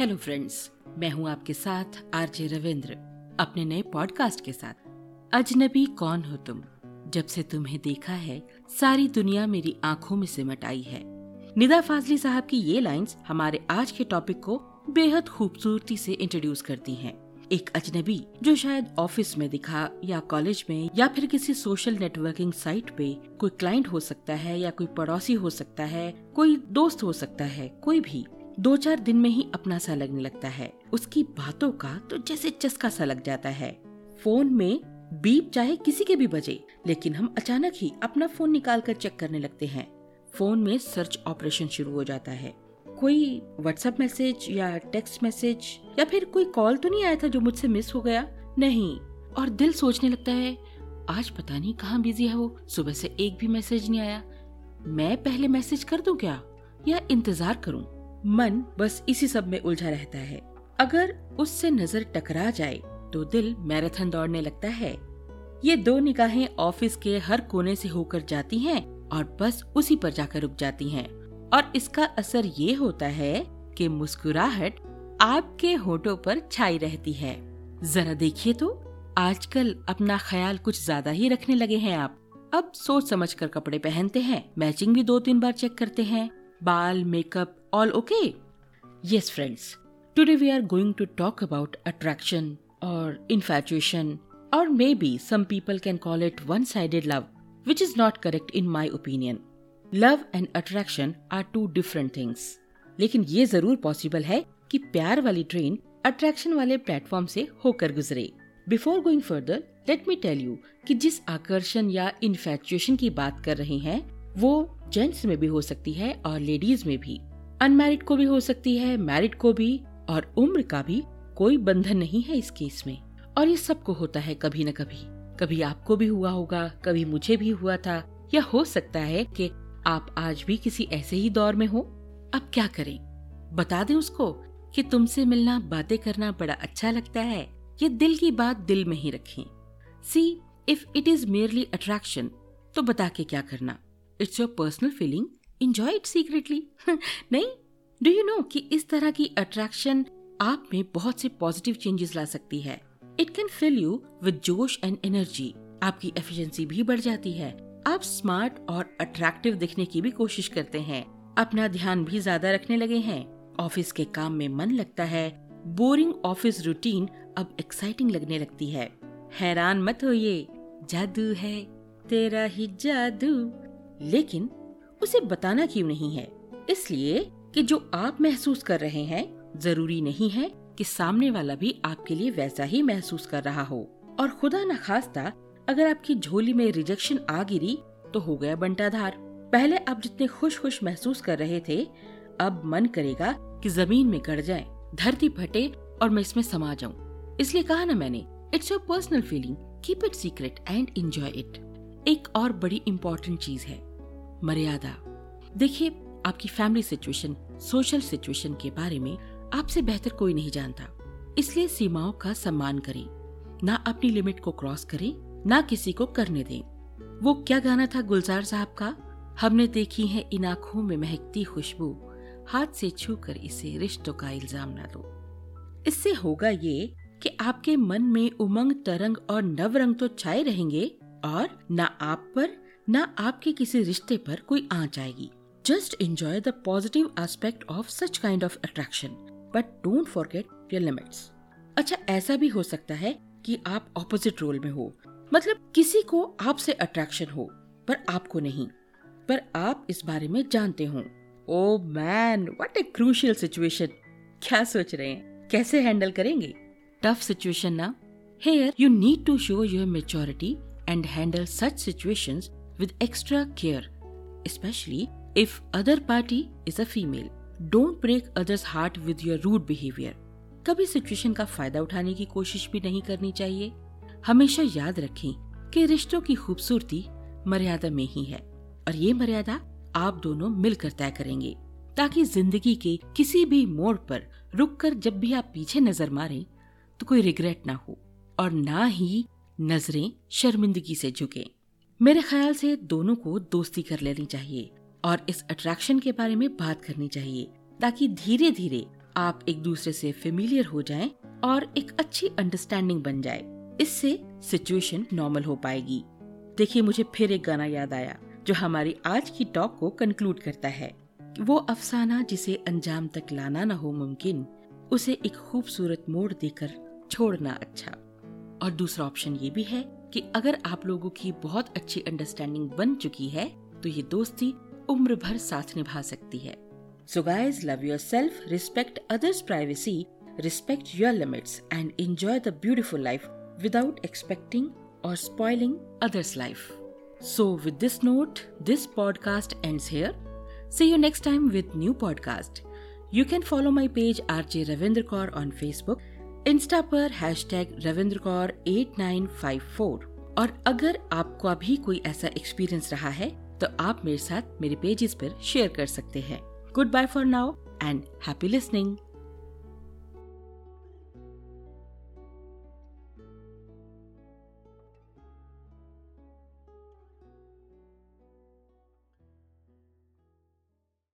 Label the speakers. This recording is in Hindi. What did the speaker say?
Speaker 1: हेलो फ्रेंड्स मैं हूँ आपके साथ आरजे रविंद्र, अपने नए पॉडकास्ट के साथ। अजनबी कौन हो तुम? जब से तुम्हें देखा है, सारी दुनिया मेरी आँखों में सिमट आई है। निदा फाजली साहब की ये लाइंस हमारे आज के टॉपिक को बेहद खूबसूरती से इंट्रोड्यूस करती हैं। एक अजनबी जो शायद ऑफ़िस में दिखा या कॉलेज में या फिर किसी सोशल नेटवर्किंग साइट पे कोई क्लाइंट हो सकता है या कोई पड़ोसी हो सकता है, कोई दोस्त हो सकता है, कोई भी। दो चार दिन में ही अपना सा लगने लगता है। उसकी बातों का तो जैसे चस्का सा लग जाता है। फ़ोन में बीप चाहे किसी के भी बजे, लेकिन हम अचानक ही अपना फ़ोन निकाल कर चेक करने लगते हैं। फ़ोन में सर्च ऑपरेशन शुरू हो जाता है। कोई व्हाट्सएप मैसेज या टेक्स्ट मैसेज या फिर कोई कॉल तो नहीं आया था जो मुझसे मिस हो गया? नहीं। और दिल सोचने लगता है, आज पता नहीं कहाँ बिज़ी है वो। सुबह से एक भी मैसेज नहीं आया। मैं पहले मैसेज कर दूँ क्या? या इंतज़ार करूँ? मन बस इसी सब में उलझा रहता है। अगर उससे नज़र टकरा जाए तो दिल मैराथन दौड़ने लगता है। ये दो निगाहें ऑफ़िस के हर कोने से होकर जाती हैं और बस उसी पर जाकर रुक जाती हैं। और इसका असर ये होता है कि मुस्कुराहट आपके होठों पर छाई रहती है। जरा देखिए तो आजकल अपना ख्याल कुछ ज़्यादा ही रखने लगे हैं आप। अब सोच समझ कर कपड़े पहनते हैं, मैचिंग भी दो तीन बार चेक करते हैं। बाल makeup all okay yes friends today we are going to talk about attraction or infatuation, or maybe some people can call it one sided love, which is not correct in my opinion. Love and attraction are two different things. लेकिन ये ज़रूर पॉसिबल है कि प्यार वाली ट्रेन अट्रैक्शन वाले प्लेटफॉर्म से होकर गुजरे before going further let me tell you कि जिस आकर्षण या इन्फेचुएशन की बात कर रहे हैं वो जेंट्स में भी हो सकती है और लेडीज़ में भी। अनमैरिड को भी हो सकती है, मैरिड को भी, और उम्र का भी कोई बंधन नहीं है इस केस में। और ये सबको होता है कभी न कभी। कभी आपको भी हुआ होगा, कभी मुझे भी हुआ था, या हो सकता है कि आप आज भी किसी ऐसे ही दौर में हो। अब क्या करें? बता दें उसको कि तुमसे मिलना, बातें करना बड़ा अच्छा लगता है। ये दिल की बात दिल में ही रखें। See if it is merely attraction तो बता के क्या करना। It's your personal feeling enjoy it secretly नहीं? डू यू नो कि इस तरह की अट्रैक्शन आप में बहुत से पॉजिटिव चेंजेस ला सकती है। It can fill you with जोश एंड एनर्जी आपकी एफिशिएंसी भी बढ़ जाती है। आप स्मार्ट और अट्रैक्टिव दिखने की भी कोशिश करते हैं। अपना ध्यान भी ज़्यादा रखने लगे हैं। ऑफ़िस के काम में मन लगता है। बोरिंग ऑफ़िस रूटीन अब एक्साइटिंग लगने लगती है। हैरान मत होइए। जादू है। तेरा ही जादू। लेकिन उसे बताना क्यों नहीं है? इसलिए कि जो आप महसूस कर रहे हैं, ज़रूरी नहीं है कि सामने वाला भी आपके लिए वैसा ही महसूस कर रहा हो। और खुदा न खास्ता, अगर आपकी झोली में रिजेक्शन आ गिरी तो हो गया बंटाधार। पहले आप जितने खुश खुश महसूस कर रहे थे, अब मन करेगा कि ज़मीन में गड़ जाए, धरती फटे और मैं इसमें समा जाऊँ। इसलिए कहा ना मैंने it's your personal feeling keep it secret and enjoy it एक और बड़ी इम्पोर्टेंट चीज़ है। मर्यादा। देखिए, आपकी फैमिली सिचुएशन सोशल सिचुएशन के बारे में आपसे बेहतर कोई नहीं जानता। इसलिए सीमाओं का सम्मान करें। ना अपनी लिमिट को क्रॉस करें, ना किसी को करने दें। वो क्या गाना था गुलजार साहब का? हमने देखी है इन आँखों में महकती खुशबू। हाथ से छू कर इसे रिश्तों का इल्ज़ाम ना दो। इससे होगा ये कि आपके मन में उमंग, तरंग और नवरंग तो छाए रहेंगे और ना आप पर ना आपके किसी रिश्ते पर कोई आँच आएगी। Just enjoy the positive aspect of such kind of attraction but don't forget your limits अच्छा ऐसा भी हो सकता है कि आप ऑपोजिट रोल में हो। मतलब किसी को आपसे अट्रैक्शन हो, पर आपको नहीं। पर आप इस बारे में जानते हो। ओ man what a crucial situation क्या सोच रहे हैं? कैसे हैंडल करेंगे? टफ सिचुएशन ना? Here you need to show your maturity and handle such situations with extra care specially if other party is a female don't break others heart with your rude behaviour कभी सिचुएशन का फ़ायदा उठाने की कोशिश भी नहीं करनी चाहिए। हमेशा याद रखें कि रिश्तों की खूबसूरती मर्यादा में ही है। और ये मर्यादा आप दोनों मिलकर तय करेंगे, ताकि ज़िंदगी के किसी भी मोड़ पर रुककर जब भी आप पीछे नज़र मारें तो कोई रिग्रेट ना हो। और ना ही नज़रें शर्मिंदगी से झुके। मेरे ख्याल से दोनों को दोस्ती कर लेनी चाहिए और इस अट्रैक्शन के बारे में बात करनी चाहिए, ताकि धीरे धीरे आप एक दूसरे से फेमिलियर हो जाएँ और एक अच्छी अंडरस्टैंडिंग बन जाए। इससे सिचुएशन नॉर्मल हो पाएगी। देखिए, मुझे फिर एक गाना याद आया, जो हमारी आज की टॉक को कंक्लूड करता है। वो अफसाना जिसे अंजाम तक लाना न हो मुमकिन, उसे एक खूबसूरत मोड़ देकर छोड़ना अच्छा। और दूसरा ऑप्शन ये भी है कि अगर आप लोगों की बहुत अच्छी अंडरस्टैंडिंग बन चुकी है तो ये दोस्ती उम्र भर साथ निभा सकती है। So guys love your self respect others privacy respect your limits and enjoy the beautiful life without expecting और spoiling others life so with this note this podcast ends here See you next time with new podcast. You can follow my page RJ Ravindra Kaur on Facebook, Insta पर hashtag Ravindra Kaur eight nine five four और अगर आपको अभी कोई ऐसा एक्सपीरियंस रहा है तो आप मेरे साथ मेरे पेजेस पर शेयर कर सकते हैं। Goodbye for now and happy listening